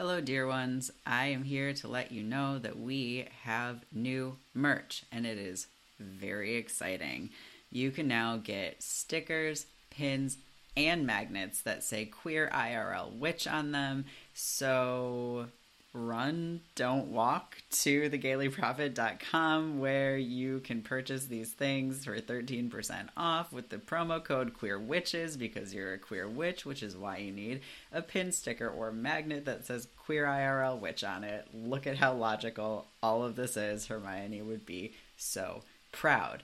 Hello, dear ones. I am here to let you know that we have new merch, and it is very exciting. You can now get stickers, pins, and magnets that say Queer IRL Witch on them. So run, don't walk to thegaylyprophet.com where you can purchase these things for 13% off with the promo code queer witches because you're a queer witch, which is why you need a pin sticker or magnet that says queer IRL witch on it. Look at how logical all of this is. Hermione would be so proud.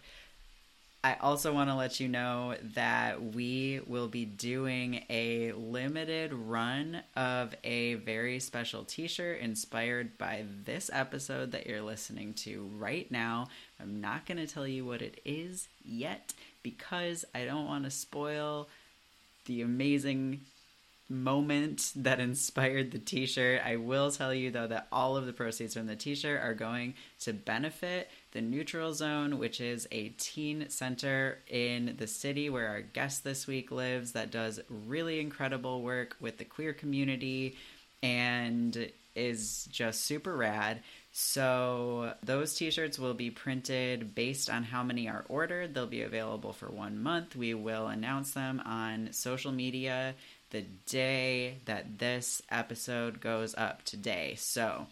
I also want to let you know that we will be doing a limited run of a very special t shirt inspired by this episode that you're listening to right now. I'm not going to tell you what it is yet because I don't want to spoil the amazing moment that inspired the t-shirt. I will tell you though that all of the proceeds from the t-shirt are going to benefit the Neutral Zone, which is a teen center in the city where our guest this week lives that does really incredible work with the queer community and is just super rad. So, those t shirts will be printed based on how many are ordered. They'll be available for one month. We will announce them on social media the day that this episode goes up today. So,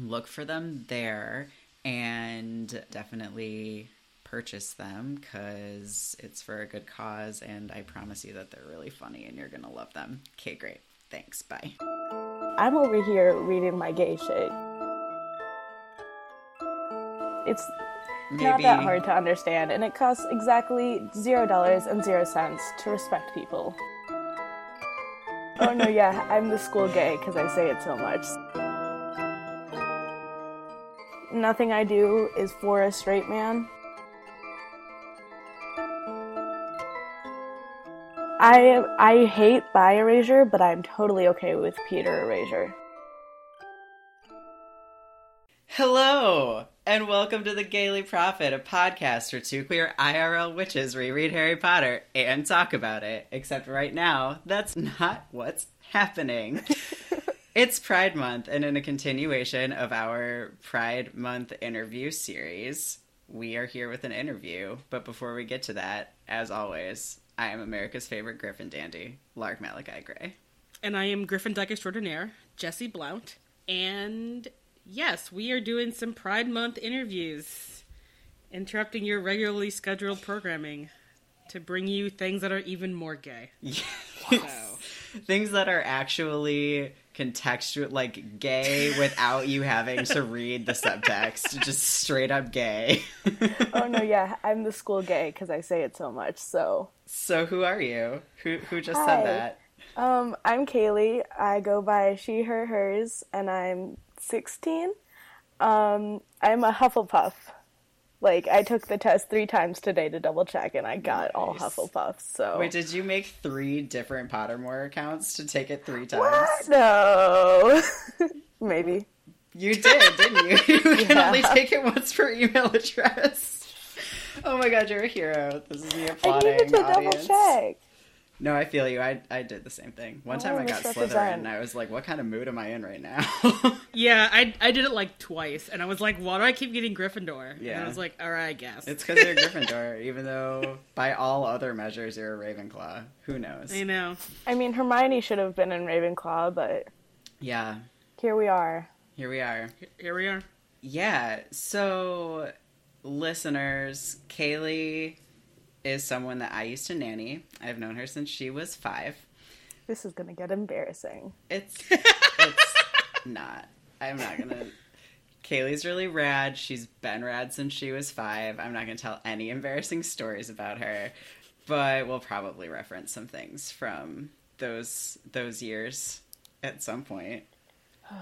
look for them there and definitely purchase them because it's for a good cause and I promise you that they're really funny and you're gonna love them. Okay, great. Thanks. Bye. I'm over here reading my gay shit. It's Maybe not that hard to understand, and it costs exactly zero dollars and zero cents to respect people. Oh no, yeah, I'm the school gay because I say it so much. Nothing I do is for a straight man. I I hate bi erasure, but I'm totally okay with Peter erasure. Hello, and welcome to the Gayly Prophet, a podcast where two queer IRL witches reread Harry Potter and talk about it. Except right now, that's not what's happening. it's Pride Month, and in a continuation of our Pride Month interview series, we are here with an interview. But before we get to that, as always, I am America's favorite Griffin dandy, Lark Malachi Gray. And I am Griffin Dyke Extraordinaire, Jesse Blount. And yes, we are doing some Pride Month interviews, interrupting your regularly scheduled programming to bring you things that are even more gay. So, Things that are actually contextual, like gay, without you having to read the subtext, just straight up gay. Oh no, yeah, I'm the school gay because I say it so much. So, so who are you? Who who just Hi. said that? um, I'm Kaeli. I go by she, her, hers, and I'm 16. Um, I'm a Hufflepuff. Like I took the test three times today to double check, and I got all Nice. Hufflepuffs. So Wait, did you make three different Pottermore accounts to take it three times? what? No, maybe. You did, didn't you? You can Yeah. only take it once per email address. Oh my god, you're a hero. This is the I applauding needed to audience. double check. No, I feel you. I I did the same thing. One I time I got misrepresent. Slytherin, and I was like, "What kind of mood am I in right now?" yeah, I, I did it like twice, and I was like, why do I keep getting Gryffindor? And Yeah. I was like, alright, I guess. it's because you're Gryffindor, even though by all other measures you're a Ravenclaw. Who knows? I know. I mean, Hermione should have been in Ravenclaw, but Yeah, here we are. here we are. Here we are. Yeah, so listeners, Kaeli is someone that I used to nanny. I've known her since she was five. This is gonna get embarrassing. It's it's not. I'm not gonna. Kaeli's really rad. She's been rad since she was five. I'm not gonna tell any embarrassing stories about her, but we'll probably reference some things from those those years at some point.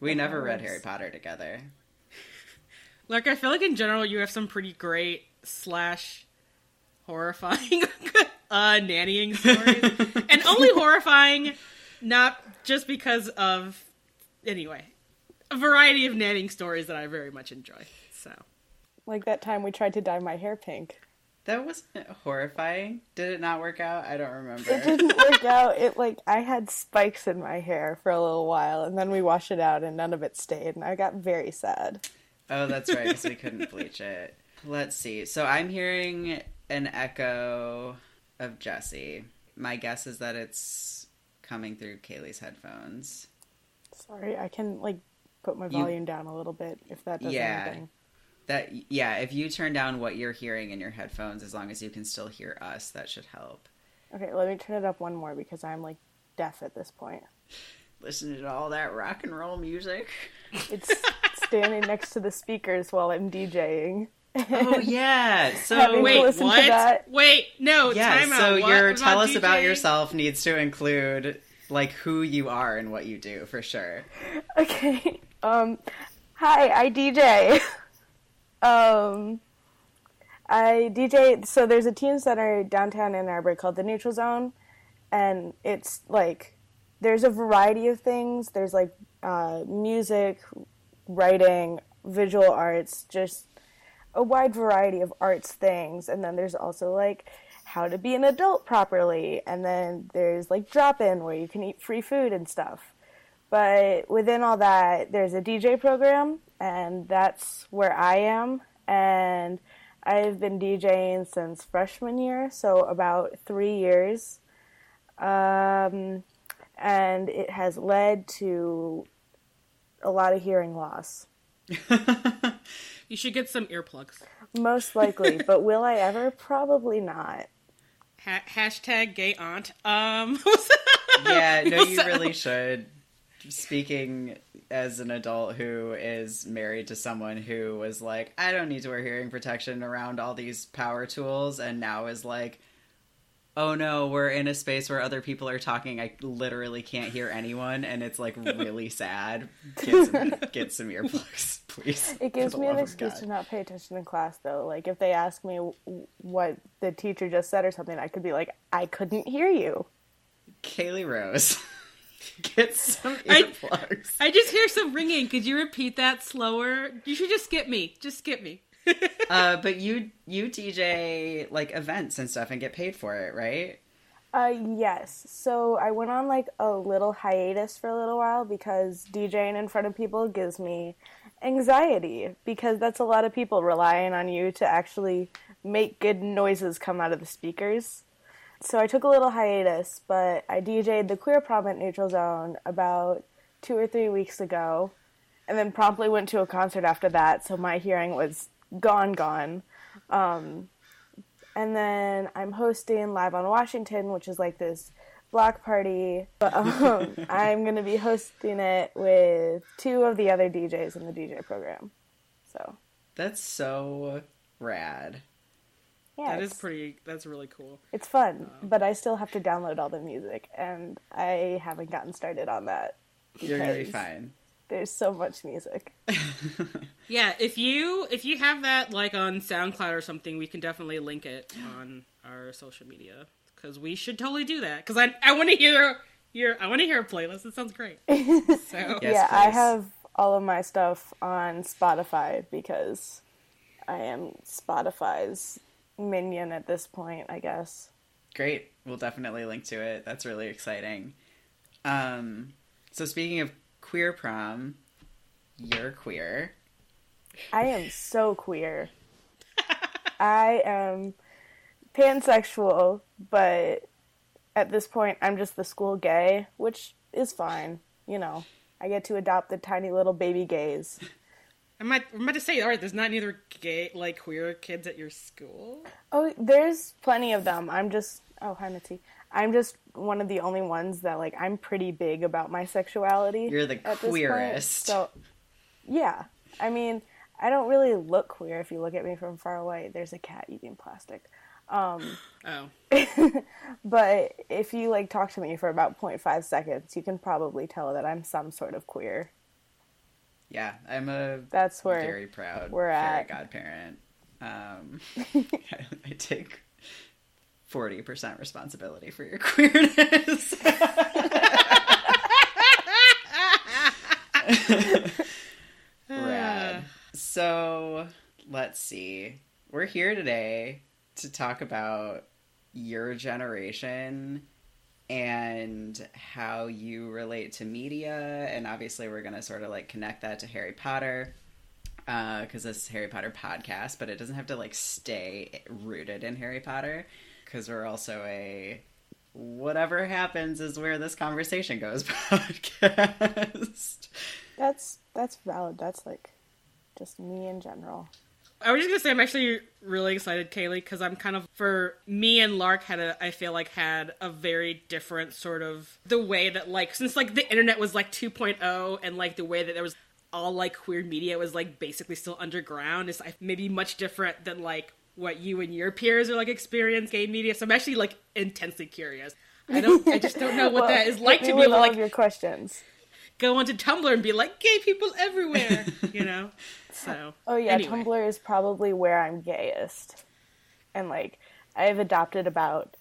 We never read Harry Potter together. Like, I feel like in general you have some pretty great slash horrifying uh, nannying stories. and only horrifying, not just because of. Anyway, a variety of nannying stories that I very much enjoy. So. Like that time we tried to dye my hair pink. That wasn't horrifying. Did it not work out? I don't remember. It didn't work out. It like I had spikes in my hair for a little while, and then we washed it out, and none of it stayed, and I got very sad. oh, that's right, because we couldn't bleach it. Let's see. So I'm hearing an echo of Jesse. My guess is that it's coming through Kaeli's headphones. Sorry, I can like put my You- volume down a little bit if that does Yeah. anything. That yeah, if you turn down what you're hearing in your headphones, as long as you can still hear us, that should help. Okay, let me turn it up one more because I'm like deaf at this point. Listening to all that rock and roll music. It's standing next to the speakers while I'm DJing. Oh yeah. So Wait, what? Wait, no, yeah. time out. So What your tell us about yourself needs to include like who you are and what you do for sure. Okay. Um, hi, I DJ. um, I DJ. So there's a teen center downtown Ann Arbor called the Neutral Zone, and it's like there's a variety of things. There's like uh, music, writing, visual arts, just a wide variety of arts things. And then there's also like how to be an adult properly, and then there's like drop in where you can eat free food and stuff. But within all that, there's a DJ program, and that's where I am. And I've been DJing since freshman year, so about three years. Um, and it has led to a lot of hearing loss. You should get some earplugs. Most likely, but will I ever? Probably not. Ha- hashtag gay aunt. Um. yeah, no, you really should. Speaking as an adult who is married to someone who was like, I don't need to wear hearing protection around all these power tools, and now is like, oh no, we're in a space where other people are talking. I literally can't hear anyone, and it's like really sad. Get some, get some earplugs, please. It gives me an excuse God. to not pay attention in class, though. Like, if they ask me what the teacher just said or something, I could be like, I couldn't hear you. Kaeli Rose, get some I- earplugs. I just hear some ringing. Could you repeat that slower? You should just skip me. Just skip me. Uh, but you you DJ like events and stuff and get paid for it, right? Uh, yes. So I went on like a little hiatus for a little while because DJing in front of people gives me anxiety because that's a lot of people relying on you to actually make good noises come out of the speakers. So I took a little hiatus, but I DJ'd the Queer Prom at Neutral Zone about two or three weeks ago, and then promptly went to a concert after that. So my hearing was gone, gone. Um, and then I'm hosting Live on Washington, which is like this block party. But um, I'm going to be hosting it with two of the other DJs in the DJ program. So That's so rad. yeah, That is pretty. That's really cool. it's fun. But I still have to download all the music, and I haven't gotten started on that. You're gonna be fine. There's so much music. Yeah, if you if you have that like on SoundCloud or something, we can definitely link it on our social media because we should totally do that. Because I I want to hear your I want to hear a playlist. It sounds great. So Yes, yeah, I have all of my stuff on Spotify because I am Spotify's minion at this point, I guess. Great. We'll definitely link to it. That's really exciting. Um, so speaking of queer prom, you're queer. I am so queer. I am pansexual, but at this point I'm just the school gay, which is fine. You know, I get to adopt the tiny little baby gays. I might I'm about to say, all right, there's not any other gay like queer kids at your school. Oh, there's plenty of them. I'm just oh hi Mitzi. I'm just one of the only ones that like I'm pretty big about my sexuality. You're the at this point. queerest. So yeah, I mean I don't really look queer if you look at me from far away. There's a cat eating plastic. Um, Oh, but if you like talk to me for about 0.5 seconds, you can probably tell that I'm some sort of queer. Yeah, I'm a That's where very proud we're fairy at. godparent. Um, I take forty percent responsibility for your queerness. Rad. So let's see. We're here today to talk about your generation and how you relate to media. And obviously, we're going to sort of like connect that to Harry Potter because uh, this is Harry Potter podcast, but it doesn't have to like stay rooted in Harry Potter because we're also a whatever happens is where this conversation goes podcast. That's that's valid. That's like just me in general. I was just gonna say I'm actually really excited, Kaeli, because I'm kind of for me and Lark had a I feel like had a very different sort of the way that like since like the internet was like 2.0 and like the way that there was all like queer media was like basically still underground is maybe much different than like what you and your peers are like experience gay media. So I'm actually like intensely curious. I don't. I just don't know what well, that is like to be able like your questions. Go onto Tumblr and be like gay people everywhere, you know. So. Oh yeah, anyway. Tumblr is probably where I'm gayest, and like I've adopted about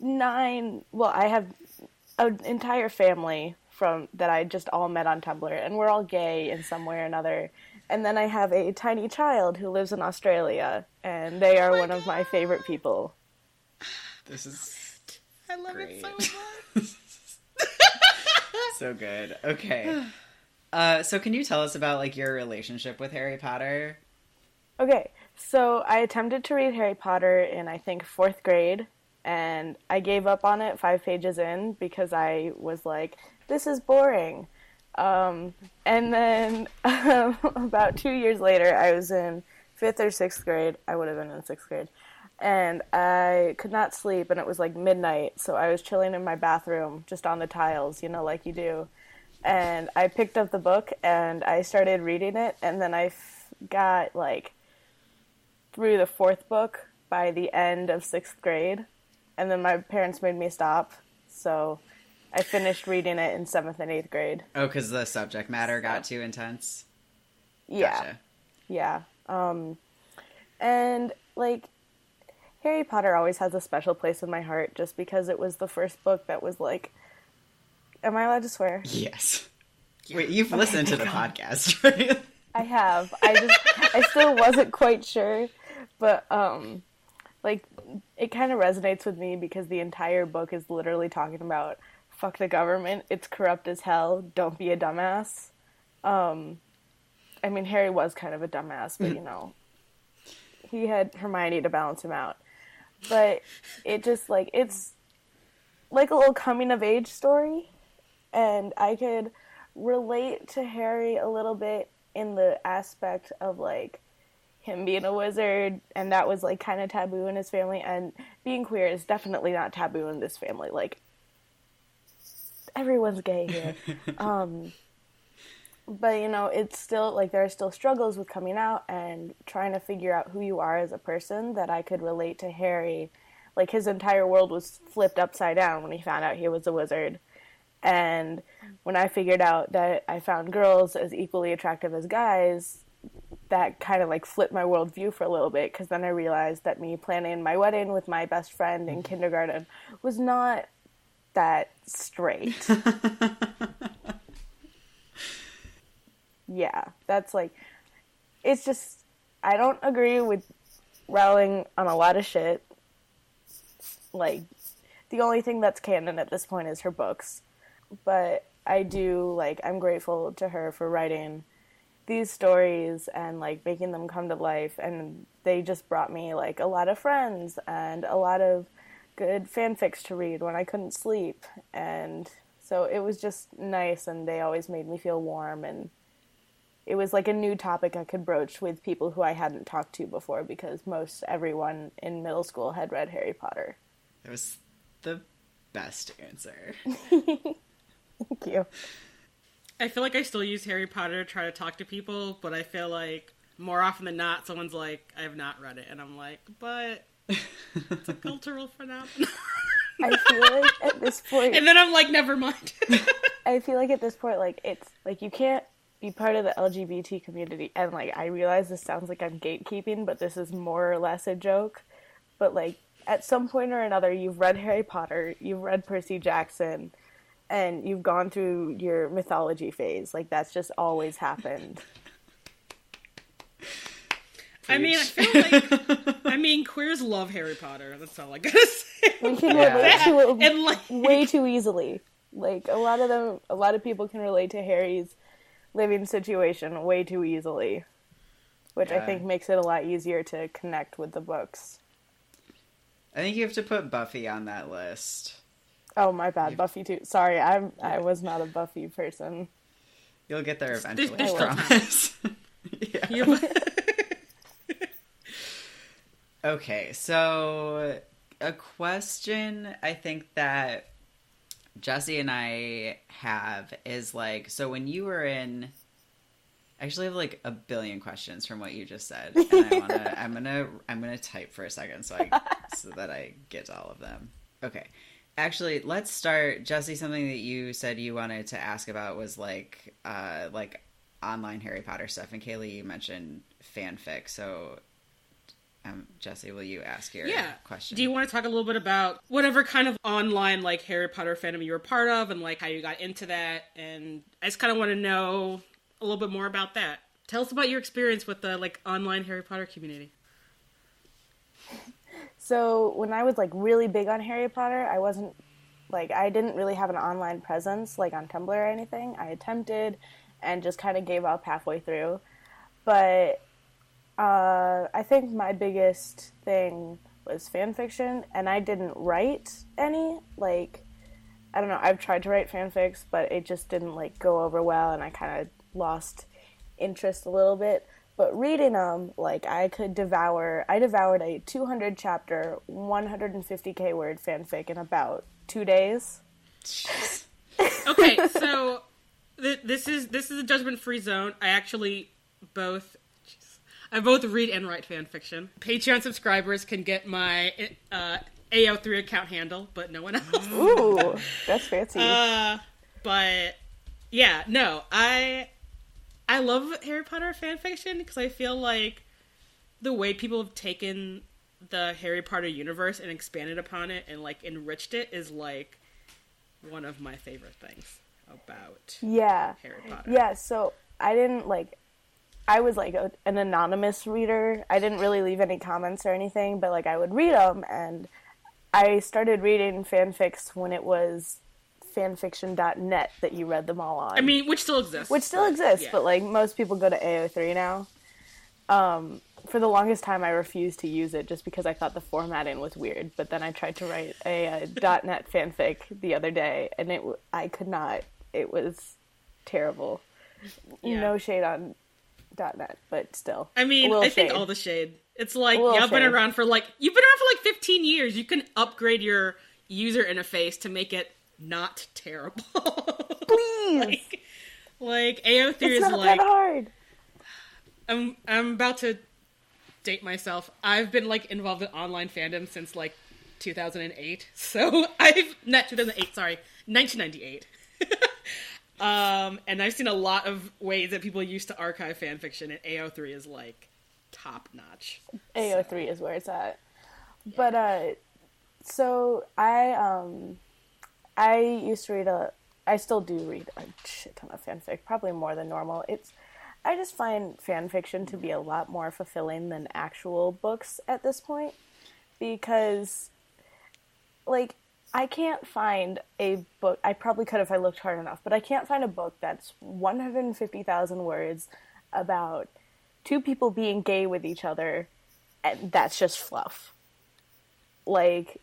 nine. Well, I have an entire family from that I just all met on Tumblr, and we're all gay in some way or another. And then I have a tiny child who lives in Australia, and they are oh one God. of my favorite people. This is I love Great. it so much. so good. Okay. Uh, so can you tell us about like your relationship with Harry Potter? Okay, so I attempted to read Harry Potter in I think fourth grade, and I gave up on it five pages in because I was like, "This is boring." Um, and then um, about two years later, I was in fifth or sixth grade. I would have been in sixth grade, and I could not sleep, and it was like midnight, so I was chilling in my bathroom, just on the tiles, you know, like you do. And I picked up the book and I started reading it, and then I f- got like through the fourth book by the end of sixth grade, and then my parents made me stop, so I finished reading it in seventh and eighth grade. Oh, because the subject matter got too intense. Yeah. Gotcha. Yeah. Um, and like Harry Potter always has a special place in my heart just because it was the first book that was like Am I allowed to swear? Yes. Wait, you've listened to the podcast, right? I have. I just I still wasn't quite sure, but um like it kind of resonates with me because the entire book is literally talking about fuck the government, it's corrupt as hell, don't be a dumbass. Um I mean Harry was kind of a dumbass, but you know, he had Hermione to balance him out. But it just like it's like a little coming of age story. And I could relate to Harry a little bit in the aspect of like him being a wizard. And that was like kind of taboo in his family. And being queer is definitely not taboo in this family. Like everyone's gay here. Um but you know it's still like there are still struggles with coming out and trying to figure out who you are as a person that I could relate to Harry. Like his entire world was flipped upside down when he found out he was a wizard. And when I figured out that I found girls as equally attractive as guys, that kind of like flipped my worldview for a little bit because then I realized that me planning my wedding with my best friend in kindergarten was not that straight. yeah, that's like, it's just, I don't agree with Rowling on a lot of shit. Like, the only thing that's canon at this point is her books but I do like I'm grateful to her for writing these stories and like making them come to life and they just brought me like a lot of friends and a lot of good fanfics to read when I couldn't sleep and so it was just nice and they always made me feel warm and it was like a new topic I could broach with people who I hadn't talked to before because most everyone in middle school had read Harry Potter. It was the best answer. Thank you. I feel like I still use Harry Potter to try to talk to people, but I feel like more often than not, someone's like, "I have not read it," and I'm like, "But it's a cultural phenomenon." I feel like at this point and then I'm like, "Never mind." I feel like at this point, like it's like you can't be part of the LGBT community, and like I realize this sounds like I'm gatekeeping, but this is more or less a joke. But like at some point or another, you've read Harry Potter, you've read Percy Jackson, and you've gone through your mythology phase. Like that's just always happened. I mean, I feel like I mean queers love Harry Potter. That's all I gotta say. We can Yeah. relate to it And like, way too easily. Like a lot of them, a lot of people can relate to Harry's living situation way too easily, which I think makes it a lot easier to connect with the books. I think you have to put Buffy on that list. Oh my bad, Buffy too. Sorry, I'm I was not a Buffy person. You'll get there eventually. there's I still time. promise. yeah. Okay, so a question I think that Jesse and I have is like, so when you were in, I actually have like a billion questions from what you just said, and I wanna, I'm gonna, I'm gonna type for a second so I, so that I get to all of them. Okay, actually, let's start, Jesse. Something that you said you wanted to ask about was like, uh, like online Harry Potter stuff, and Kaeli, you mentioned fanfic, so. Um, Jesse, will you ask your yeah. question? Do you want to talk a little bit about whatever kind of online like Harry Potter fandom you were part of, and like how you got into that? And I just kind of want to know a little bit more about that. Tell us about your experience with the like online Harry Potter community. So when I was like really big on Harry Potter, I wasn't like I didn't really have an online presence like on Tumblr or anything. I attempted and just kind of gave up halfway through. But uh, I think my biggest thing was fan fiction, and I didn't write any. Like I don't know. I've tried to write fanfics, but it just didn't like go over well, and I kind of lost interest a little bit. But reading them, like I could devour. I devoured a 200 chapter, 150k word fanfic in about two days. Okay, so th- this is this is a judgment free zone. I actually both. I both read and write fan fiction. Patreon subscribers can get my uh, AO3 account handle, but no one else. Ooh, that's fancy. Uh, but yeah, no, I I love Harry Potter fan fiction because I feel like the way people have taken the Harry Potter universe and expanded upon it and like enriched it is like one of my favorite things about yeah. Harry Potter. Yeah, so I didn't like I was like a, an anonymous reader. I didn't really leave any comments or anything, but like I would read them and I started reading fanfics when it was fanfiction.net that you read them all on. I mean, which still exists. which still but, exists, yeah. but like most people go to AO3 now. Um, for the longest time, I refused to use it just because I thought the formatting was weird. But then I tried to write a, uh .NET fanfic the other day, and it I could not. It was terrible. Yeah. No shade on .NET, but still. I mean, I think all the shade. It's like y'all been around for like you've been around for like 15 years. You can upgrade your user interface to make it not terrible. Please, like, like AO3 it's is not like that hard. I'm I'm about to date myself. I've been like involved in online fandom since like 2008. So I've not 2008, sorry, 1998. um, and I've seen a lot of ways that people used to archive fan fiction, and AO3 is like top notch. AO3 is where it's at. But uh so I um I used to read a I still do read a shit ton of fanfic, probably more than normal. It's I just find fan fiction to be a lot more fulfilling than actual books at this point because like I can't find a book I probably could if I looked hard enough, but I can't find a book that's 150,000 words about two people being gay with each other and that's just fluff. Like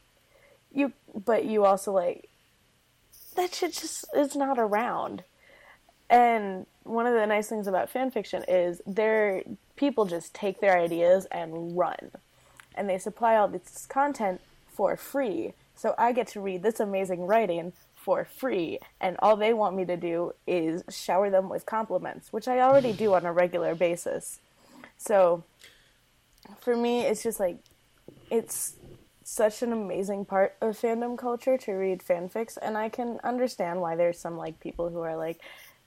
you but you also like that shit just is not around. And one of the nice things about fan fiction is their people just take their ideas and run. And they supply all this content for free so i get to read this amazing writing for free and all they want me to do is shower them with compliments which i already do on a regular basis so for me, it's just like it's such an amazing part of fandom culture to read fanfics, and I can understand why there's some like people who are like,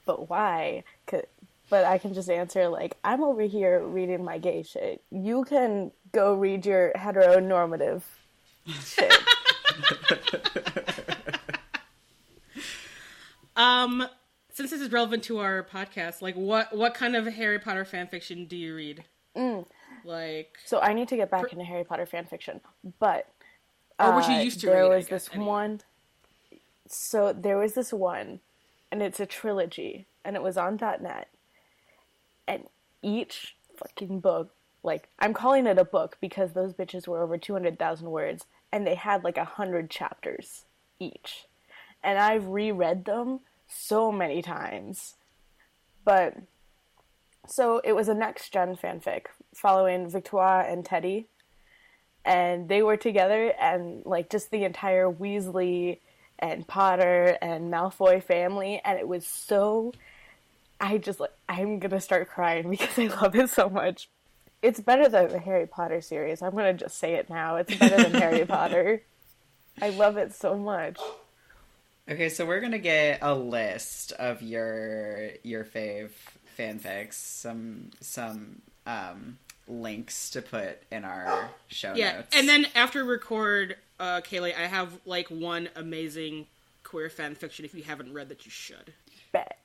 but why? But I can just answer like, I'm over here reading my gay shit. You can go read your heteronormative shit. Um, since this is relevant to our podcast, like what what kind of Harry Potter fan fiction do you read? Like, So I need to get back into Harry Potter fan fiction, but Or what you uh, used to there read, was guess, this anyway. one. So there was this one, and it's a trilogy, and it was on .net, and each fucking book, like I'm calling it a book because those bitches were over two hundred thousand words, and they had like a hundred chapters each, and I've reread them so many times, but so it was a next gen fanfic following Victoire and Teddy. And they were together and like just the entire Weasley and Potter and Malfoy family and it was so I just like I'm gonna start crying because I love it so much. It's better than the Harry Potter series. I'm gonna just say it now. It's better than Harry Potter. I love it so much. Okay, so we're gonna get a list of your your fave fanfics, some some um, links to put in our show yeah. notes. And then after record, uh, Kaeli, I have like one amazing queer fan fiction. If you haven't read that, you should. Bet.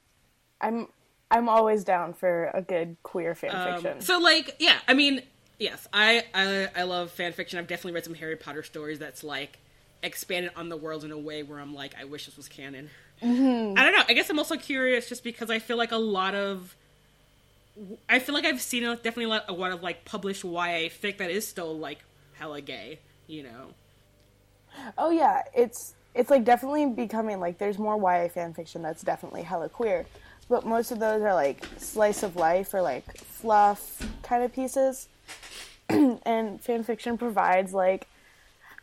I'm I'm always down for a good queer fan Um, fiction. so like, yeah, I mean, yes, I, I I love fan fiction. I've definitely read some Harry Potter stories that's like expanded on the world in a way where I'm like, I wish this was canon. Mm-hmm. I don't know. I guess I'm also curious just because I feel like a lot of I feel like I've seen a, definitely a lot, a lot of like published YA fic that is still like hella gay, you know. Oh yeah, it's it's like definitely becoming like there's more YA fan fiction that's definitely hella queer, but most of those are like slice of life or like fluff kind of pieces, and fan fiction provides like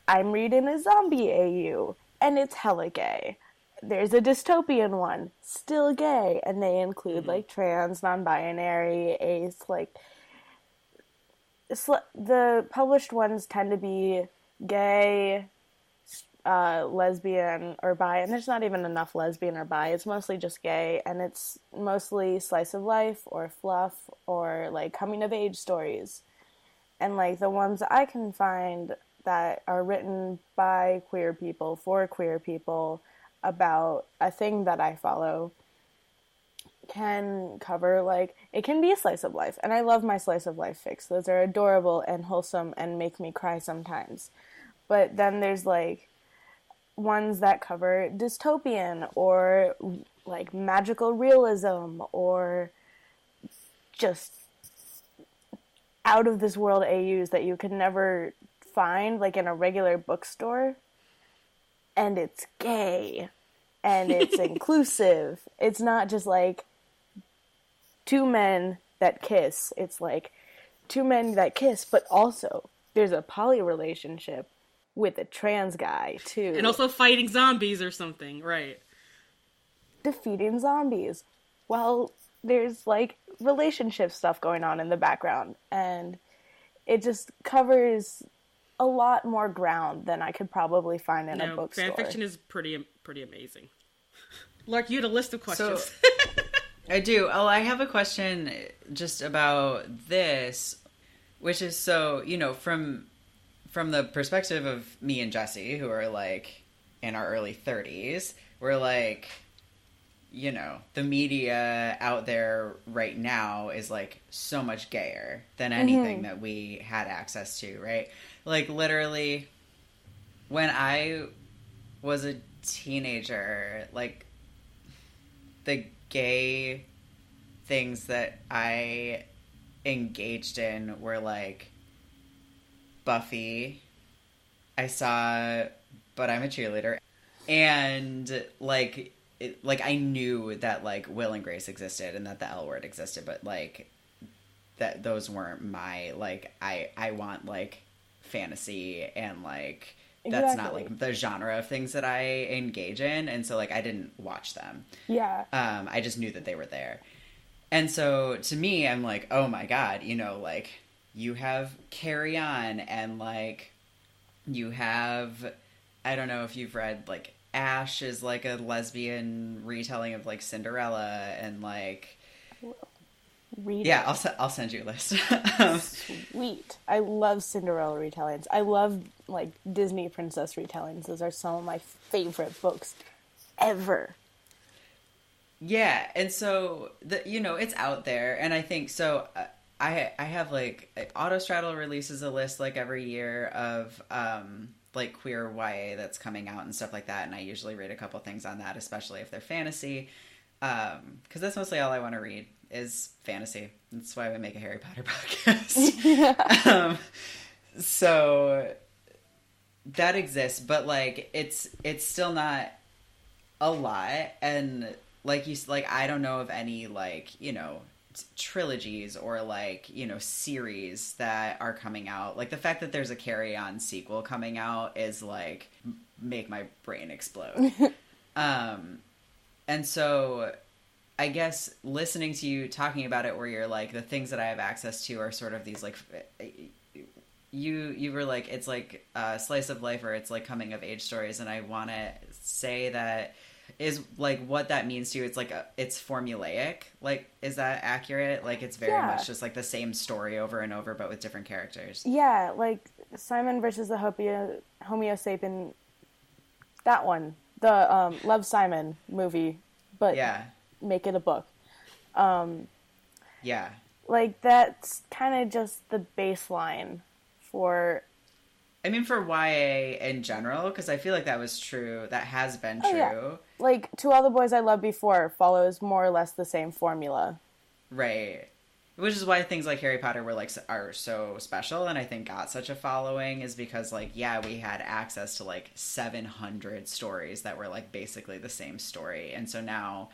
I'm reading a zombie AU and it's hella gay. There's a dystopian one, still gay, and they include mm-hmm. like trans, non-binary, ace, like sl- the published ones tend to be gay, uh, lesbian, or bi, and there's not even enough lesbian or bi. It's mostly just gay, and it's mostly slice of life or fluff or like coming of age stories. And like the ones I can find that are written by queer people for queer people about a thing that I follow can cover like it can be a slice of life and i love my slice of life fix. those are adorable and wholesome and make me cry sometimes but then there's like ones that cover dystopian or like magical realism or just out of this world AUs that you could never find like in a regular bookstore. And it's gay. And it's inclusive. It's not just like two men that kiss. It's like two men that kiss, but also there's a poly relationship with a trans guy too. And also fighting zombies or something, right? defeating zombies. Well, there's like relationship stuff going on in the background, and it just covers a lot more ground than I could probably find in a No, bookstore. fan fiction is pretty pretty amazing. Lark, you had a list of questions. So- I do. Oh, I have a question just about this, which is so you know from from the perspective of me and Jesse, who are like in our early thirties, we're like, you know, the media out there right now is like so much gayer than mm-hmm. anything that we had access to, right? Like literally, when I was a teenager, like the gay things that I engaged in were like Buffy. I saw, but I'm a cheerleader, and like, it, like I knew that like Will and Grace existed and that the L word existed, but like that those weren't my like. I I want like fantasy and like that's not like the genre of things that I engage in, and so like I didn't watch them. yeah, Um, I just knew that they were there. And so to me, I'm like, oh my God, you know, like you have Carry On and like you have, I don't know if you've read like Ash is like a lesbian retelling of like Cinderella and like, read yeah, it. I'll, I'll send you a list. um, Sweet. I love Cinderella retellings. I love like Disney princess retellings. Those are some of my favorite books ever. Yeah, and so the you know it's out there, and I think so. Uh, I I have like Autostraddle releases a list like every year of um like queer YA that's coming out and stuff like that, and I usually read a couple things on that, especially if they're fantasy, um because that's mostly all I want to read is fantasy. That's why we make a Harry Potter podcast. um, so that exists, but like it's it's still not a lot, and like you like I don't know of any like you know trilogies or like you know series that are coming out. Like the fact that there's a carry on sequel coming out is like make my brain explode. Um and so i guess listening to you talking about it where you're like the things that i have access to are sort of these like you you were like it's like a slice of life or it's like coming of age stories. And i want to say that is like what that means to you it's like a, it's formulaic like is that accurate like it's very Yeah. much just like the same story over and over but with different characters Yeah, like Simon versus the Homo sapien. That one, the um, Love Simon movie, but yeah make it a book. yeah Like that's kind of just the baseline for. I mean for ya in general because i feel like that was true that has been true Oh, yeah. Like to all the boys I loved before follows more or less the same formula. right. Which is why things like harry potter were like are so special and i think got such a following is because like yeah we had access to like 700 stories that were like basically the same story. And so now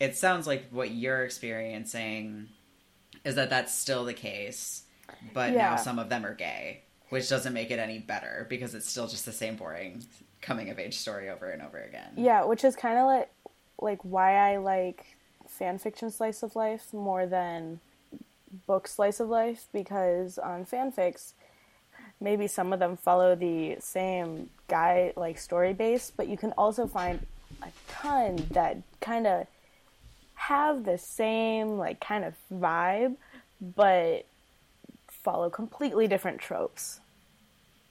it sounds like what you're experiencing is that that's still the case but now some of them are gay which doesn't make it any better because it's still just the same boring coming of age story over and over again. Yeah, which is kind of like like why I like fan fiction slice of life more than book slice of life because on fanfics maybe some of them follow the same guy like story base, but you can also find a ton that kind of have the same like kind of vibe but follow completely different tropes.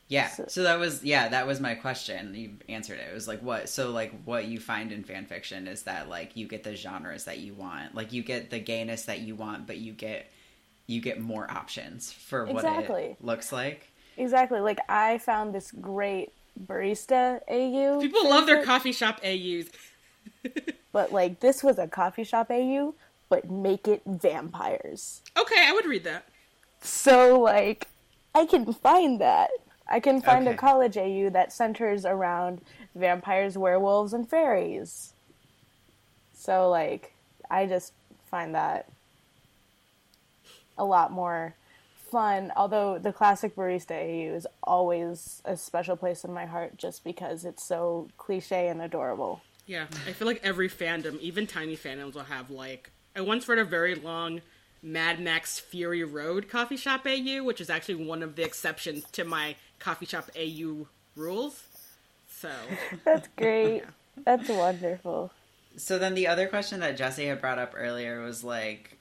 Yeah. So- So that was yeah, that was my question. You answered it. It was like what so like what you find in fan fiction is that like you get the genres that you want. Like you get the gayness that you want, but you get you get more options for what Exactly. it looks like. Exactly. Like I found this great barista AU. People love their coffee shop AUs. But like this was a coffee shop AU, but make it vampires. Okay, I would read that. So like I can find that. I can find Okay. a college AU that centers around vampires, werewolves, and fairies. So like I just find that a lot more fun. Although the classic barista AU is always a special place in my heart just because it's so cliche and adorable. Yeah, I feel like every fandom, even tiny fandoms, will have like. I once read a very long Mad Max Fury Road coffee shop AU, which is actually one of the exceptions to my coffee shop AU rules. So, That's great. That's wonderful. So then the other question that Jesse had brought up earlier was like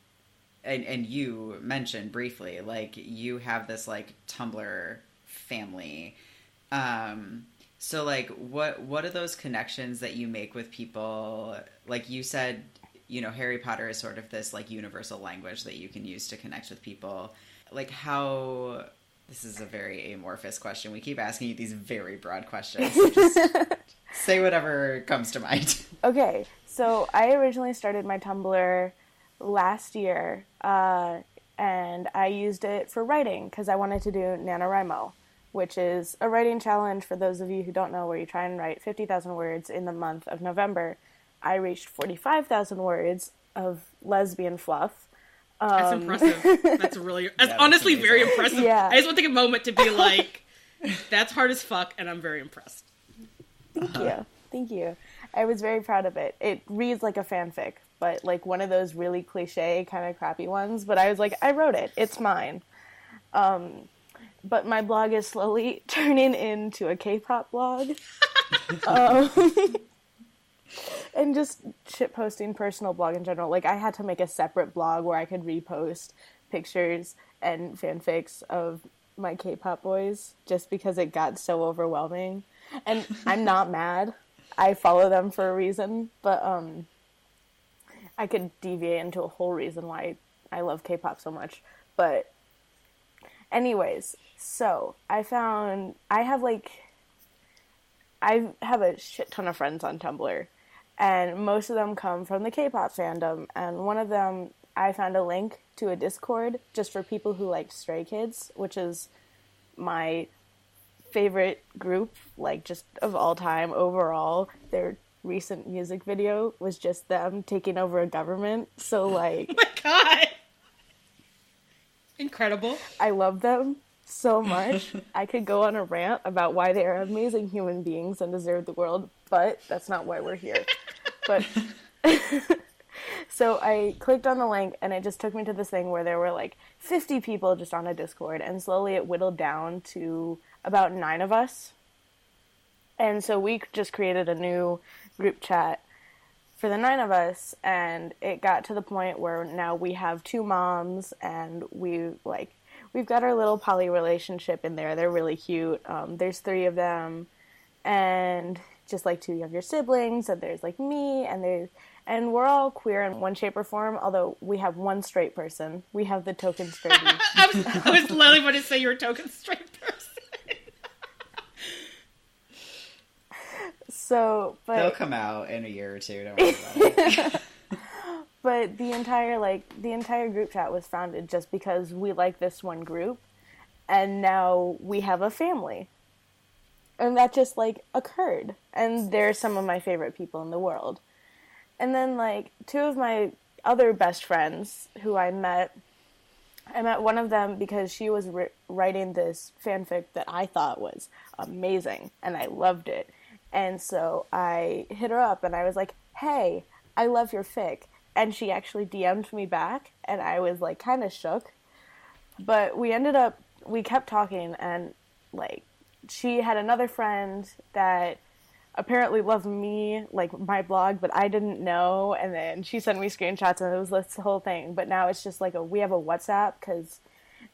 and and you mentioned briefly like you have this like Tumblr family. Um so like what what are those connections that you make with people? Like you said, you know, Harry Potter is sort of this like universal language that you can use to connect with people. Like how this is a very amorphous question. We keep asking you these very broad questions. Say whatever comes to mind. Okay, so I originally started my Tumblr last year, uh, and I used it for writing because I wanted to do NaNoWriMo, which is a writing challenge for those of you who don't know, where you try and write 50,000 words in the month of November. I reached 45,000 words of lesbian fluff. that's Um, impressive. That's really. That's that's honestly very impressive. Yeah. I just want to take a moment to be like, that's hard as fuck, and I'm very impressed. Thank you. Thank you. I was very proud of it. It reads like a fanfic, but like one of those really cliche kind of crappy ones. But I was like, I wrote it. It's mine. Um, but my blog is slowly turning into a K-pop blog. um, and just shit posting personal blog in general. Like I had to make a separate blog where I could repost pictures and fanfics of my K-pop boys just because it got so overwhelming. And I'm not mad. I follow them for a reason, but um I could deviate into a whole reason why I love K-pop so much. But anyways, so I found I have like I have a shit ton of friends on Tumblr, and most of them come from the K-pop fandom. And one of them, I found a link to a Discord just for people who like Stray Kids, which is my favorite group, like just of all time overall. Their recent music video was just them taking over a government. So oh like, oh my god, incredible! I love them so much. I could go on a rant about why they are amazing human beings and deserve the world, but that's not why we're here. but so I clicked on the link and it just took me to this thing where there were like 50 people just on a Discord and slowly it whittled down to about 9 of us. And so we just created a new group chat for the nine of us and it got to the point where now we have two moms and we like we've got our little poly relationship in there. They're really cute. Um, there's three of them, and just like two younger siblings. And there's like me, and there's and we're all queer in one shape or form. Although we have one straight person. We have the token straight. I, was, I was literally going to say you're a token straight person. so, but they'll come out in a year or two. Don't worry about it. but the entire like the entire group chat was founded just because we like this one group and now we have a family. And that just like occurred. And they're some of my favorite people in the world. And then like two of my other best friends who i met i met one of them because she was ri- writing this fanfic that i thought was amazing and i loved it. And so i hit her up and i was like hey i love your fic and she actually DM'd me back, and I was like kind of shook. But we ended up, we kept talking, and like she had another friend that apparently loved me, like my blog, but I didn't know. And then she sent me screenshots, and it was this whole thing. But now it's just like a we have a WhatsApp because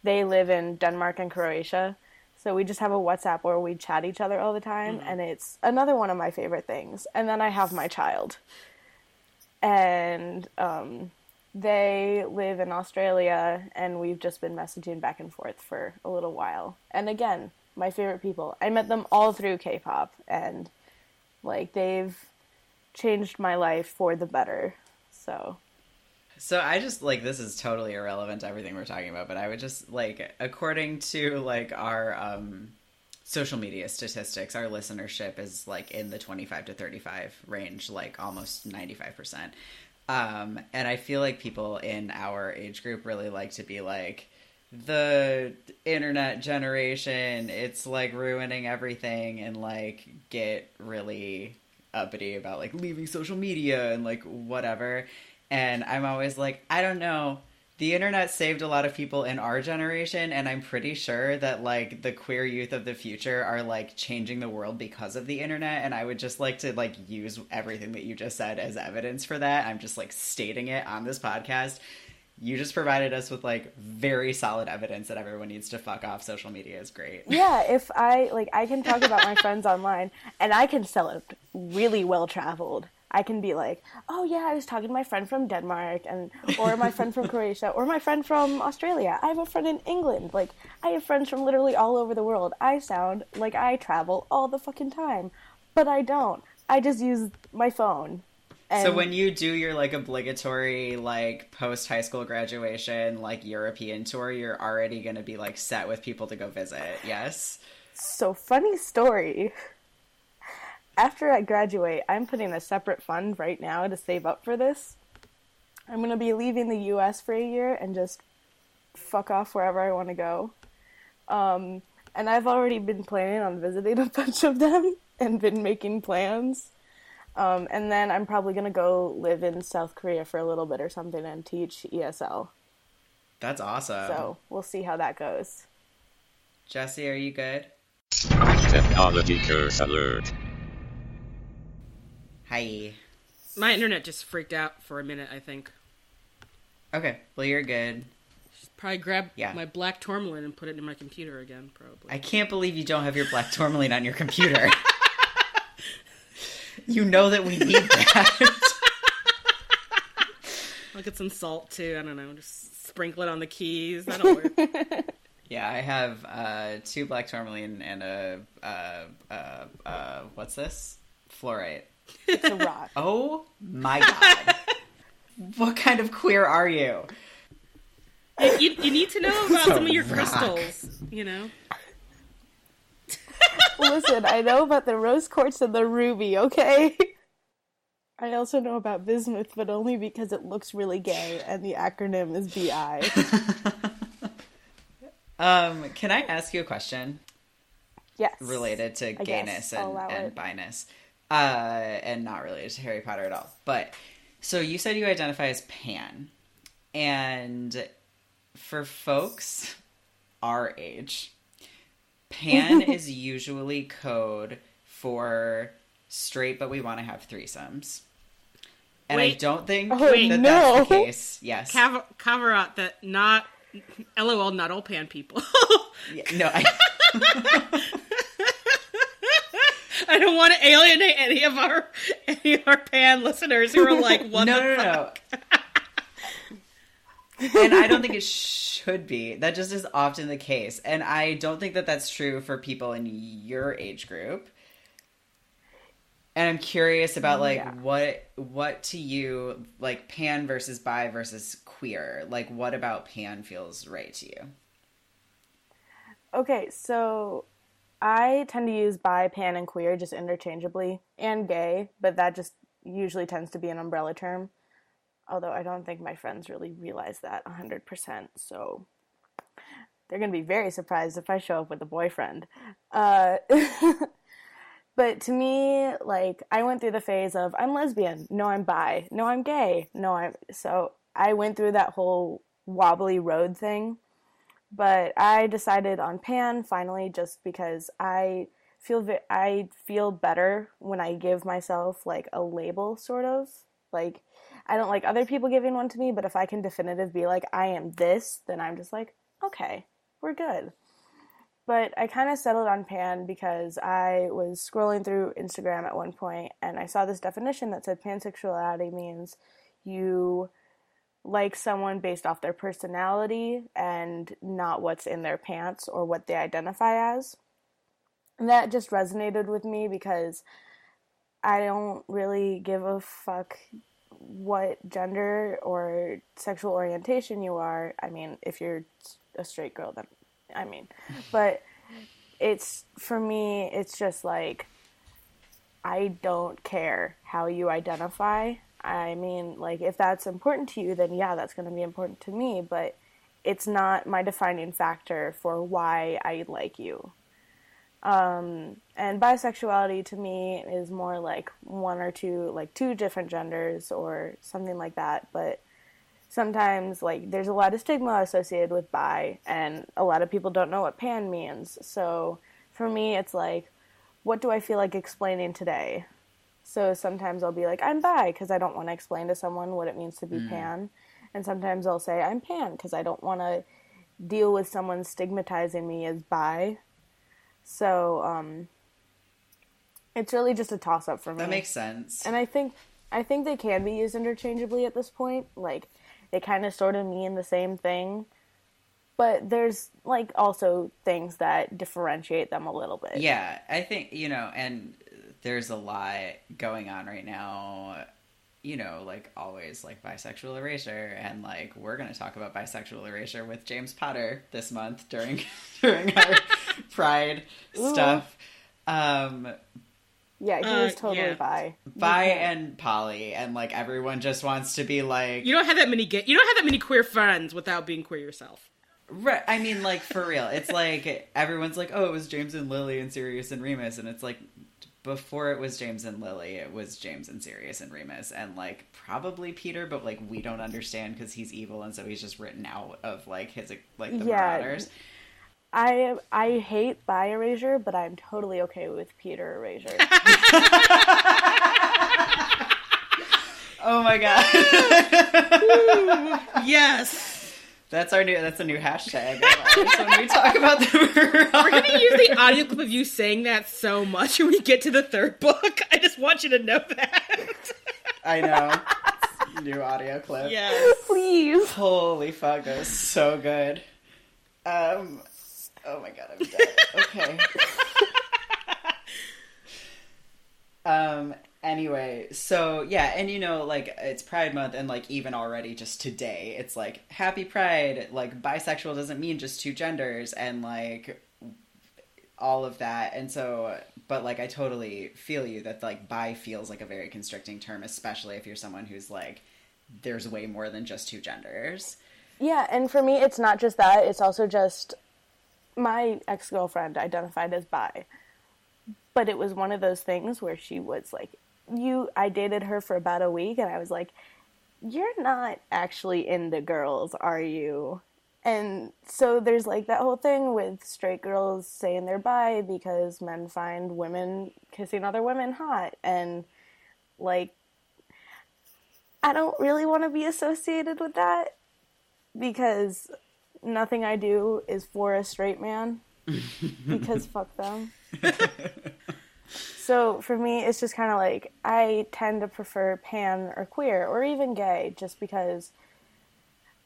they live in Denmark and Croatia. So we just have a WhatsApp where we chat each other all the time, mm-hmm. and it's another one of my favorite things. And then I have my child and um, they live in Australia, and we've just been messaging back and forth for a little while. And again, my favorite people. I met them all through K-pop, and like they've changed my life for the better. So. So I just like this is totally irrelevant to everything we're talking about, but I would just like according to like our um social media statistics, our listenership is like in the 25 to 35 range, like almost 95%. Um, and I feel like people in our age group really like to be like, the internet generation, it's like ruining everything and like get really uppity about like leaving social media and like whatever. And I'm always like, I don't know the internet saved a lot of people in our generation and i'm pretty sure that like the queer youth of the future are like changing the world because of the internet and i would just like to like use everything that you just said as evidence for that. I'm just like stating it on this podcast. You just provided us with like very solid evidence that everyone needs to fuck off. Social media is great. Yeah if i like i can talk about my friends online and i can sell it really well traveled I can be like, oh yeah, I was talking to my friend from Denmark and or my friend from Croatia or my friend from Australia. I have a friend in England. Like I have friends from literally all over the world. I sound like I travel all the fucking time, but I don't. I just use my phone. And... So when you do your like obligatory like post high school graduation like European tour, you're already going to be like set with people to go visit. Yes. So funny story after I graduate, I'm putting a separate fund right now to save up for this. I'm going to be leaving the US for a year and just fuck off wherever I want to go. Um, and I've already been planning on visiting a bunch of them and been making plans. Um, and then I'm probably going to go live in South Korea for a little bit or something and teach ESL. That's awesome. So we'll see how that goes. Jesse, are you good? Technology curse alert. Hi. My internet just freaked out for a minute, I think. Okay, well, you're good. Just probably grab yeah. my black tourmaline and put it in my computer again, probably. I can't believe you don't have your black tourmaline on your computer. you know that we need that. I'll get some salt too. I don't know. Just sprinkle it on the keys. That'll work. Yeah, I have uh, two black tourmaline and a uh, uh, uh, what's this? Fluorite. It's a rock. Oh my god! what kind of queer are you? you, you, you need to know about some of your rock. crystals. You know. Listen, I know about the rose quartz and the ruby, okay? I also know about bismuth, but only because it looks really gay and the acronym is BI. Um, can I ask you a question Yes. related to guess gayness I'll and, allow and it. biness, uh, and not related to Harry Potter at all? But so you said you identify as pan, and for folks our age, pan is usually code for straight, but we want to have threesomes. And I don't think Oh, that that's the no. case. Yes. Cav- cover out that not. LOL, not all pan people. Yeah, no, I, I don't want to alienate any of our any of our pan listeners who are like, "What no, the no, fuck?" no. and I don't think it should be. That just is often the case, and I don't think that that's true for people in your age group. And I'm curious about mm, like Yeah. what what to you like pan versus bi versus queer. Like what about pan feels right to you? Okay, so I tend to use bi, pan, and queer just interchangeably, and gay, but that just usually tends to be an umbrella term. Although I don't think my friends really realize that 100%, so they're going to be very surprised if I show up with a boyfriend. Uh, but to me, like, I went through the phase of I'm lesbian, no, I'm bi, no, I'm gay, no, I'm. So I went through that whole wobbly road thing but I decided on pan finally just because I feel ve- I feel better when I give myself like a label sort of. Like I don't like other people giving one to me but if I can definitive be like I am this then I'm just like okay we're good. But I kind of settled on pan because I was scrolling through Instagram at one point and I saw this definition that said pansexuality means you like someone based off their personality and not what's in their pants or what they identify as. And that just resonated with me because I don't really give a fuck what gender or sexual orientation you are. I mean, if you're a straight girl, then I mean, but it's for me, it's just like I don't care how you identify. I mean, like, if that's important to you, then yeah, that's going to be important to me, but it's not my defining factor for why I like you. Um, and bisexuality to me is more like one or two, like two different genders or something like that, but sometimes, like, there's a lot of stigma associated with bi, and a lot of people don't know what pan means. So for me, it's like, what do I feel like explaining today? So sometimes I'll be like, I'm bi because I don't want to explain to someone what it means to be pan. And sometimes I'll say, I'm pan because I don't want to deal with someone stigmatizing me as bi. So um, it's really just a toss up for me. That makes sense. and I think I think they can be used interchangeably at this point. Like they kind of sort of mean the same thing. But there's like also things that differentiate them a little bit. Yeah, I think, you know, and there's a lot going on right now, you know, like always like bisexual erasure and like we're going to talk about bisexual erasure with James Potter this month during during our pride stuff. Um Yeah, he Uh, was totally yeah. bi. bi Yeah. and poly and like everyone just wants to be like You don't have that many gay. You don't have that many queer friends without being queer yourself. Right. I mean, like for real. It's like everyone's like, "Oh, it was James and Lily and Sirius and Remus," and it's like before it was James and Lily, it was James and Sirius and Remus, and like probably Peter, but like we don't understand because he's evil, and so he's just written out of like his like the Yeah. Marauders. I I hate bi erasure, but I'm totally okay with Peter erasure. Oh my god, Yes, that's our new that's a new hashtag. So when we talk about the we're gonna use the audio clip of you saying that so much when we get to the third book. I just want you to know that. I know. new audio clip. Yes. Please. Holy fuck, that was so good. Um, oh my god, I'm dead. Okay. um. Anyway, so yeah, and you know, like it's Pride Month, and like even already just today, it's like Happy Pride. Like bisexual doesn't mean just two genders, and like all of that. And so, but like I totally feel you that like bi feels like a very constricting term, especially if you're someone who's like there's way more than just two genders. Yeah, and for me, it's not just that. It's also just my ex girlfriend identified as bi, but it was one of those things where she was like, "You." I dated her for about a week, and I was like, "You're not actually into girls, are you?" And so there's like that whole thing with straight girls saying they're bi because men find women kissing other women hot, and like. I don't really want to be associated with that because nothing I do is for a straight man because fuck them. so for me, it's just kind of like I tend to prefer pan or queer or even gay just because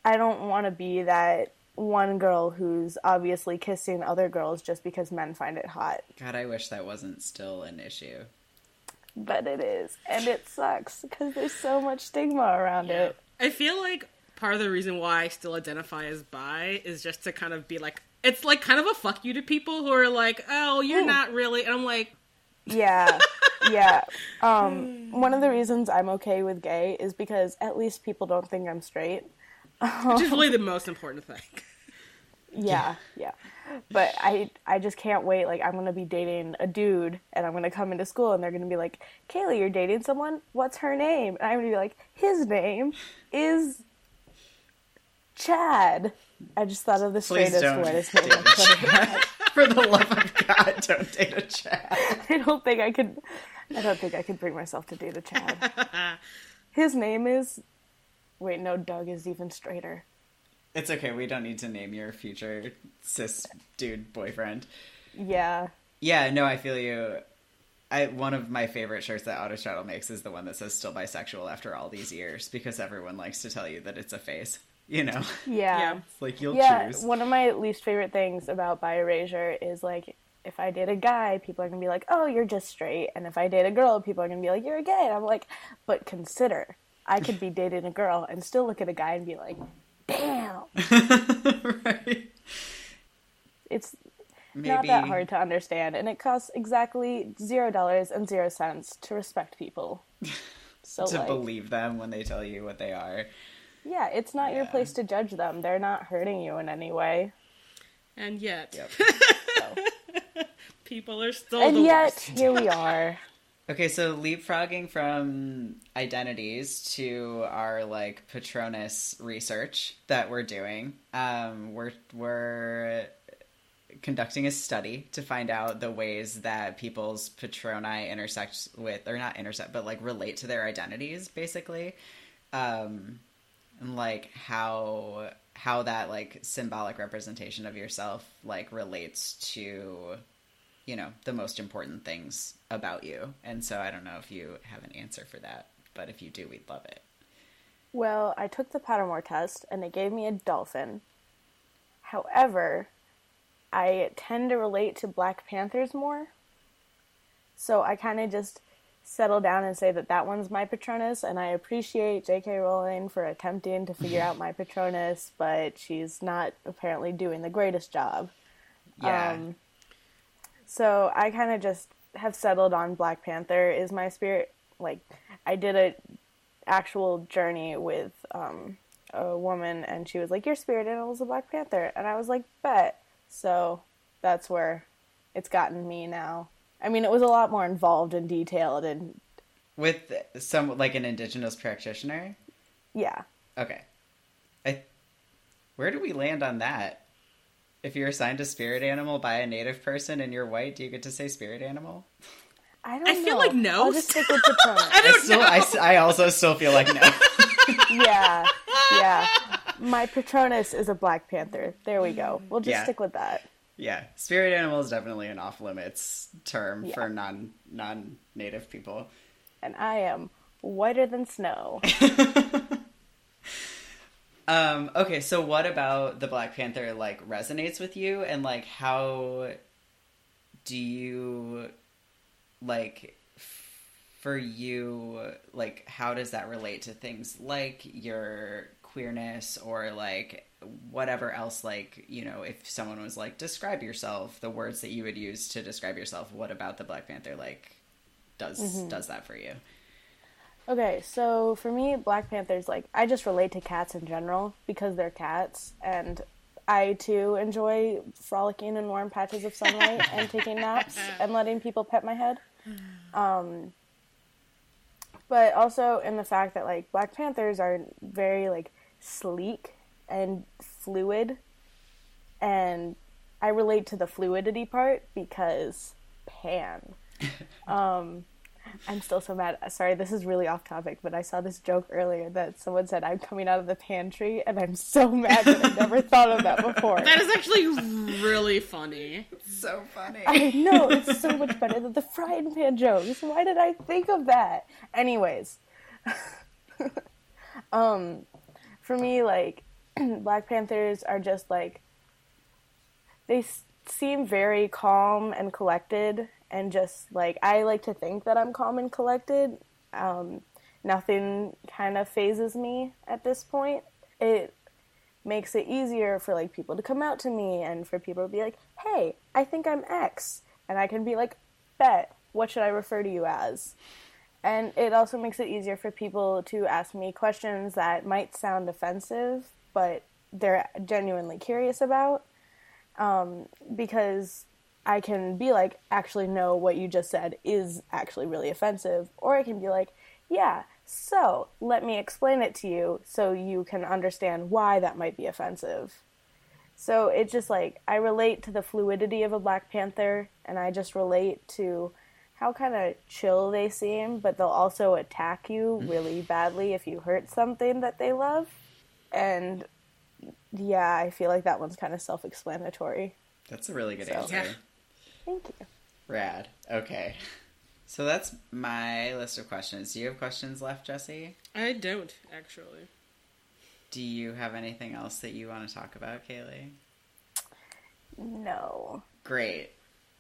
I don't want to be that one girl who's obviously kissing other girls just because men find it hot. God, I wish that wasn't still an issue. But it is. And it sucks because there's so much stigma around it. I feel like part of the reason why I still identify as bi is just to kind of be like, it's like kind of a fuck you to people who are like, oh, you're Ooh. not really. And I'm like, Yeah, yeah. Um, one of the reasons I'm okay with gay is because at least people don't think I'm straight. which is really the most important thing. Yeah, yeah. But I, I just can't wait. Like I'm gonna be dating a dude, and I'm gonna come into school, and they're gonna be like, "Kaeli, you're dating someone. What's her name?" And I'm gonna be like, "His name is Chad." I just thought of the Please straightest, don't whitest name. date on a Twitter. Chad. For the love of God, don't date a Chad. I don't think I could. I don't think I could bring myself to date a Chad. His name is. Wait, no. Doug is even straighter. It's okay. We don't need to name your future cis dude boyfriend. Yeah. Yeah, no, I feel you. I one of my favorite shirts that Autostraddle makes is the one that says "still bisexual" after all these years because everyone likes to tell you that it's a phase. You know, Yeah. Yeah. it's like you'll Yeah. choose. One of my least favorite things about bi erasure is like if I date a guy, people are gonna be like, "Oh, you're just straight," and if I date a girl, people are gonna be like, "You're a gay." And I'm like, but consider, I could be dating a girl and still look at a guy and be like, "Damn." right? It's Maybe not that hard to understand, and it costs exactly zero dollars and zero cents to respect people. So to like, believe them when they tell you what they are. Yeah, it's not your place to judge them. They're not hurting you in any way. And yet, Yep. So. people are still and the yet, worst. here we are. Okay, so leapfrogging from identities to our like Patronus research that we're doing, um, we're we're conducting a study to find out the ways that people's patroni intersect with, or not intersect, but like relate to their identities, basically, um, and like how how that like symbolic representation of yourself like relates to you know the most important things about you and so i don't know if you have an answer for that but if you do we'd love it Well, I took the Pottermore test and it gave me a dolphin. However, I tend to relate to Black Panthers more. So I kind of just settle down and say that that one's my Patronus, and I appreciate J.K. Rowling for attempting to figure out my Patronus, but she's not apparently doing the greatest job. yeah Um, so I kind of just have settled on Black Panther is my spirit. Like I did a actual journey with um, a woman, and she was like, "Your spirit animal is a Black Panther," and I was like, "Bet." So that's where it's gotten me now. I mean, it was a lot more involved and detailed, and with some like an indigenous practitioner yeah, okay i where do we land on that if you're assigned a spirit animal by a native person and you're white do you get to say spirit animal I don't. I feel like no. I'll just stick with the Patronus. I don't still I, s- I also still feel like no yeah, yeah. My Patronus is a Black Panther. There we go. We'll just Yeah. stick with that. Yeah spirit animal is definitely an off limits term Yeah. for non non native people And I am whiter than snow. Um, okay, so what about the Black Panther like resonates with you and like how do you like for you like how does that relate to things like your queerness or like whatever else like you know if someone was like describe yourself the words that you would use to describe yourself what about the black panther like does does that for you Okay, so for me, Black Panther's like I just relate to cats in general because they're cats, and I too enjoy frolicking in warm patches of sunlight and taking naps and letting people pet my head. Um, but also in the fact that like Black Panthers are very like sleek and fluid, and I relate to the fluidity part because Pan. Um, I'm still so mad. Sorry, this is really off topic, but I saw this joke earlier that someone said I'm coming out of the pantry, and I'm so mad that I never thought of that before. That is actually really funny. so funny I know it's so much better than the frying pan jokes. Why did I think of that? Anyways, um, for me, like Black Panthers are just like they s- seem very calm and collected, and just like I like to think that I'm calm and collected. Um, nothing kind of phases me at this point. It makes it easier for like people to come out to me and for people to be like, "Hey, I think I'm X," and I can be like, "Bet, what should I refer to you as?" And it also makes it easier for people to ask me questions that might sound offensive, but they're genuinely curious about. Um, because I can be like, actually, no, what you just said is actually really offensive. Or I can be like, yeah, so let me explain it to you so you can understand why that might be offensive. So it's just like, I relate to the fluidity of a Black Panther, and I just relate to how kind of chill they seem, but they'll also attack you really badly if you hurt something that they love. And yeah, I feel like that one's kind of self explanatory. that's a really good So- answer Yeah. Thank you. rad okay so that's my list of questions do you have questions left jesse I don't actually. do you have anything else that you want to talk about kaeli No. Great.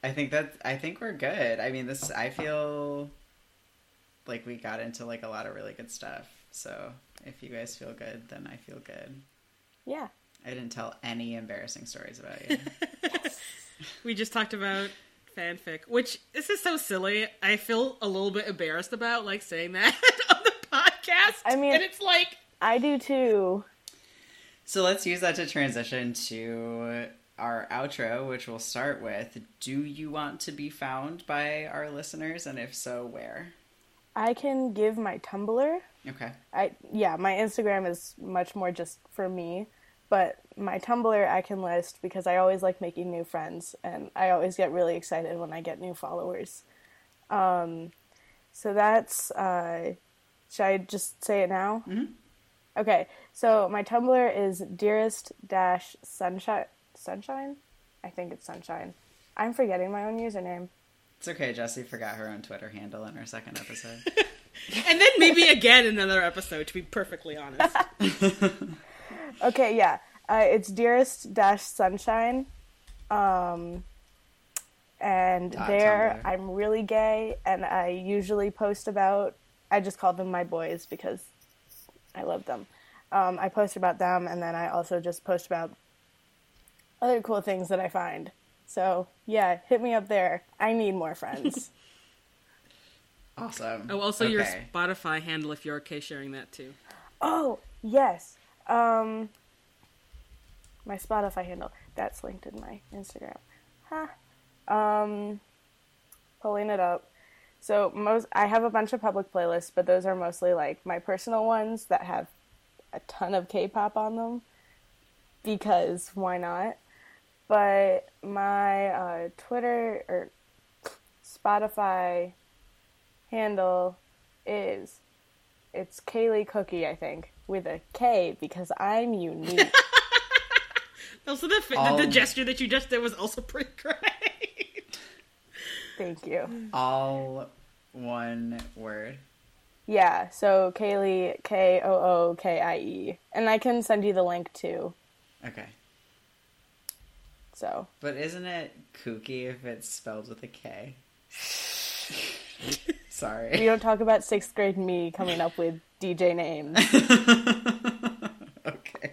I think that I think we're good. I mean, this I feel like we got into like a lot of really good stuff. So if you guys feel good, then I feel good. Yeah. I didn't tell any embarrassing stories about you. We just talked about fanfic, which this is so silly. I feel a little bit embarrassed about like saying that on the podcast. I mean- and it's like I do too. so let's use that to transition to our outro, which we'll start with. Do you want to be found by our listeners, and if so, where? I can give my Tumblr. Okay. I yeah, my Instagram is much more just for me, but my Tumblr I can list because I always like making new friends and I always get really excited when I get new followers. Um, so that's uh, should I just say it now? Mhm. Okay, so my Tumblr is dearest dash sunshine sunshine. I think it's sunshine. I'm forgetting my own username. It's okay. Jesse forgot her own Twitter handle in her second episode. and then maybe again in another episode to be perfectly honest. Okay, yeah. Uh, it's dearest dash sunshine. Um, and Dot there Tumblr. I'm really gay, and I usually post about. I just call them my boys because I love them. Um, I post about them, and then I also just post about other cool things that I find. So yeah, hit me up there. I need more friends. awesome. Oh, also your Spotify handle if you're okay sharing that too. oh yes, um, my Spotify handle that's linked in my Instagram. Huh. Um, pulling it up. So most I have a bunch of public playlists, but those are mostly like my personal ones that have a ton of K-pop on them because why not? But my uh, Twitter or Spotify handle is it's Kaeli Kookie, I think, with a K because I'm unique. Also, the, the the gesture that you just did was also pretty great. Thank you. All one word. Yeah, so Kaeli, K O O K I E. And I can send you the link too. Okay. So, But isn't it kooky if it's spelled with a K? Sorry, we don't talk about sixth grade me coming up with DJ names. okay.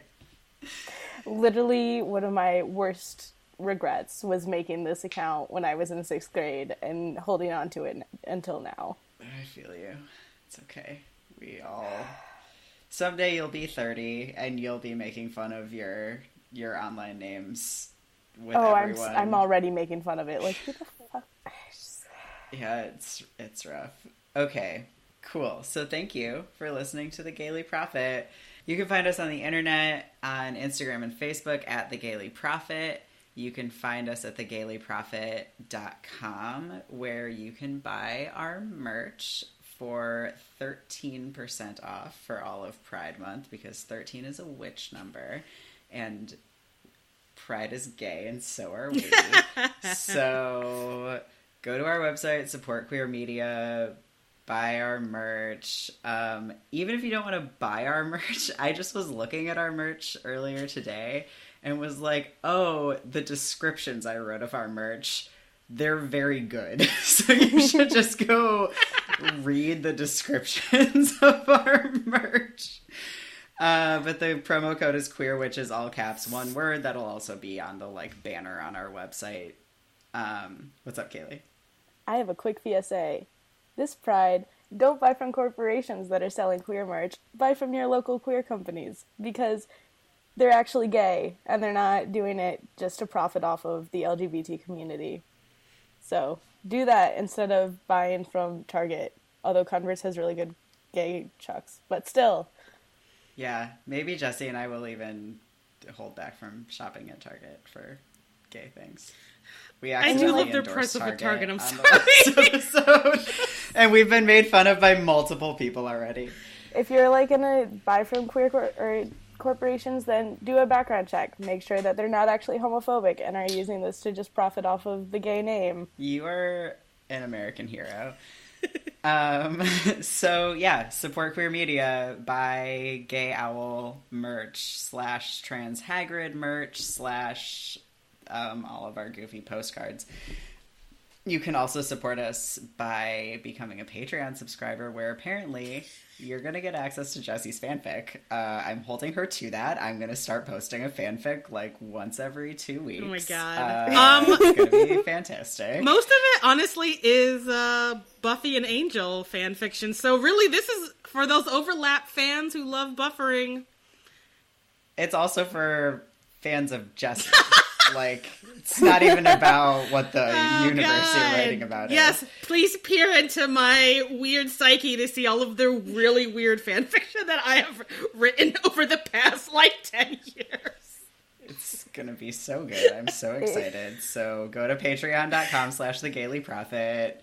Literally, one of my worst regrets was making this account when I was in sixth grade and holding on to it until now. I feel you. It's okay. We all someday you'll be 30 and you'll be making fun of your your online names with oh, I'm. I'm already making fun of it. Like, who the fuck? Yeah, it's it's rough. Okay, cool. So thank you for listening to the Gayly Prophet. You can find us on the internet on Instagram and Facebook at the Gayly Prophet. You can find us at thegaylyprophet.com where you can buy our merch for 13% off for all of Pride Month because 13 is a witch number and Pride is gay and so are we. so go to our website, support queer media, buy our merch. Um, even if you don't want to buy our merch, I just was looking at our merch earlier today and was like, oh, the descriptions I wrote of our merch. They're very good. So you should just go read the descriptions of our merch. Uh, but the promo code is queer which is all caps one word that'll also be on the like banner on our website um, what's up kaeli I have a quick PSA. This Pride, don't buy from corporations that are selling queer merch. Buy from your local queer companies because they're actually gay and they're not doing it just to profit off of the LGBT community. So do that instead of buying from Target. Although Converse has really good gay chucks, but still, yeah maybe jesse and i will even hold back from shopping at target for gay things we actually I do love their endorsed price of a Target, I'm sorry. and we've been made fun of by multiple people already if you're like gonna buy from queer cor- or corporations, then do a background check. Make sure that they're not actually homophobic and are using this to just profit off of the gay name. You are an American hero. um, so yeah, support queer media. Buy Gay Owl merch slash Trans Hagrid merch slash um, all of our goofy postcards. You can also support us by becoming a Patreon subscriber, where apparently you're going to get access to Jesse's fanfic. Uh, I'm holding her to that. I'm going to start posting a fanfic like once every two weeks. Oh my God. Uh, Um, it's going to be fantastic. Most of it, honestly, is uh, Buffy and Angel fan fiction. So really, this is for those overlap fans who love buffering. It's also for fans of Jesse. like, it's not even about what the Oh, universe God. you're writing about. is. Yes, please peer into my weird psyche to see all of the really weird fan fiction that I have written over the past like ten years. It's gonna be so good. I'm so excited. So go to patreon.com slash the Gayly Prophet.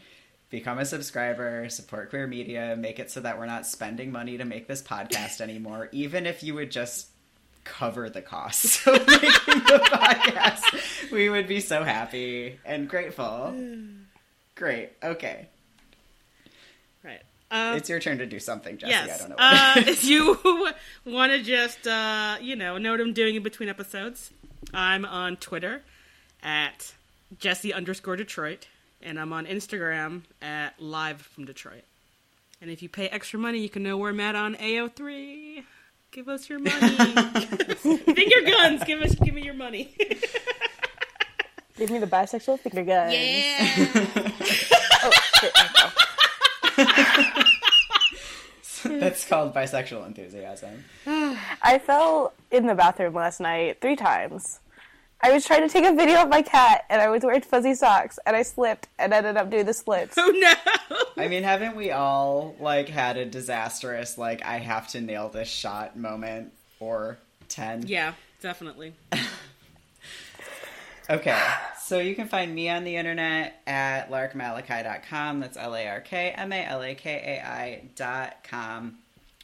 Become a subscriber, support queer media, make it so that we're not spending money to make this podcast anymore, even if you would just cover the costs of making the podcast. We would be so happy and grateful. Great. Okay. Right. Um, It's your turn to do something, Jesse. yes. I don't know. uh, if you want to just, uh, you know, know what I'm doing in between episodes, I'm on Twitter at Jesse underscore Detroit, and I'm on Instagram at Live from Detroit. And if you pay extra money, you can know where I'm at on AO3. Give us your money. Finger guns. Give us, give me your money. Give me the bisexual finger gun. yeah. Oh, shit. That's called bisexual enthusiasm. I fell in the bathroom last night three times. I was trying to take a video of my cat, and I was wearing fuzzy socks, and I slipped and ended up doing the splits. Oh no. I mean, haven't we all like had a disastrous like I have to nail this shot moment or ten? Yeah, definitely. Okay, so you can find me on the internet at larkmalakai.com. That's L A R K M A L A K A I dot com.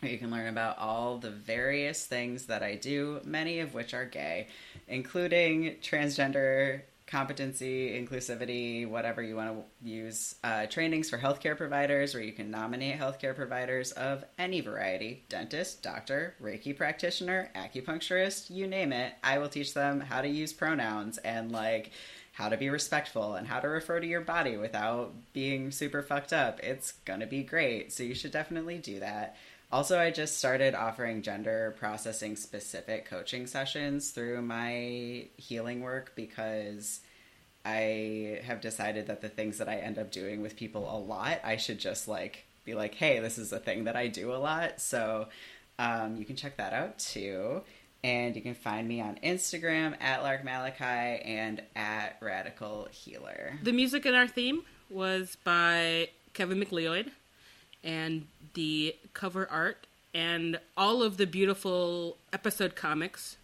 You can learn about all the various things that I do, many of which are gay, including transgender competency, inclusivity, whatever you want to use, uh, trainings for healthcare providers where you can nominate healthcare providers of any variety dentist, doctor, Reiki practitioner, acupuncturist, you name it. I will teach them how to use pronouns and like how to be respectful and how to refer to your body without being super fucked up. It's gonna be great. So you should definitely do that. Also, I just started offering gender processing specific coaching sessions through my healing work because I have decided that the things that I end up doing with people a lot, I should just like be like, hey, this is a thing that I do a lot. So um, you can check that out too. And you can find me on Instagram at Lark Malakai and at Radical Healer. The music in our theme was by Kevin MacLeod, and the cover art and all of the beautiful episode comics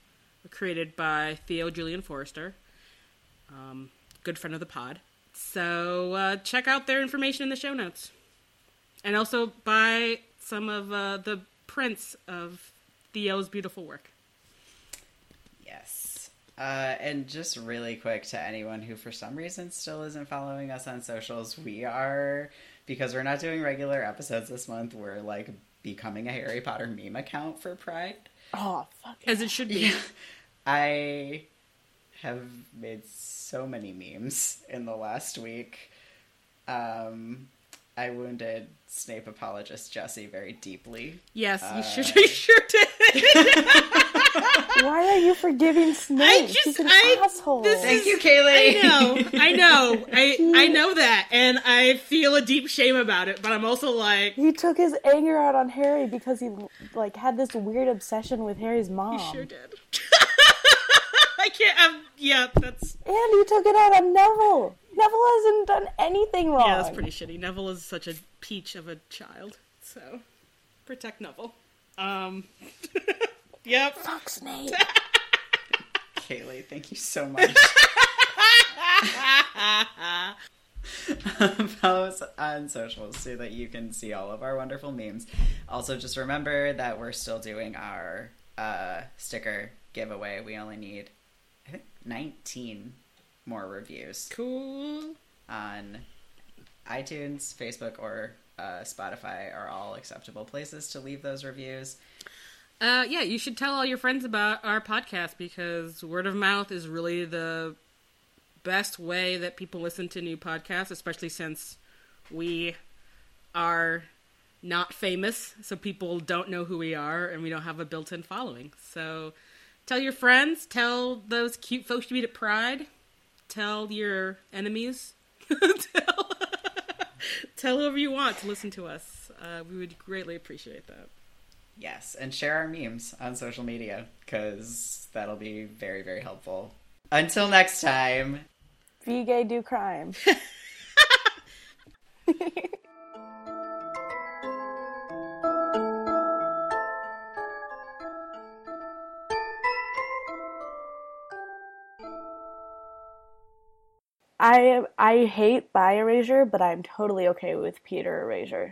were created by Theo Julien Forrester, um, good friend of the pod. So uh, check out their information in the show notes, and also buy some of uh, the prints of Theo's beautiful work. Yes. Uh, and just really quick to anyone who, for some reason, still isn't following us on socials, we are, because we're not doing regular episodes this month, we're like becoming a Harry Potter meme account for Pride. Oh, fuck. As it should be. I have made so many memes in the last week. Um, I wounded Snape apologist Jesse very deeply. Yes, Uh, you sure, you sure did. Why are you forgiving Snape? I just, He's an I, asshole. this Thank is- you, Kaeli. I know, I know, I I know that, and I feel a deep shame about it. But I'm also like, He took his anger out on Harry because he like had this weird obsession with Harry's mom. you sure did. I can't. Um, yeah, that's And he took it out on Neville. Neville hasn't done anything wrong. yeah, that's pretty shitty. Neville is such a peach of a child, so protect Neville. Um, yep. Fuck Snape. Kaeli, thank you so much. Follow us on socials so that you can see all of our wonderful memes. Also, just remember that we're still doing our uh, sticker giveaway. We only need, I think, 19 more reviews Cool. on iTunes, Facebook, or uh, Spotify are all acceptable places to leave those reviews. Uh, yeah, you should tell all your friends about our podcast because word of mouth is really the best way that people listen to new podcasts, especially since we are not famous, so people don't know who we are and we don't have a built in following. So tell your friends, tell those cute folks you meet at Pride, tell your enemies, tell, tell whoever you want to listen to us. Uh, we would greatly appreciate that. Yes, and share our memes on social media because that'll be very, very helpful. Until next time, Be gay, do crime. I I hate bi erasure, but I'm totally okay with Peter erasure.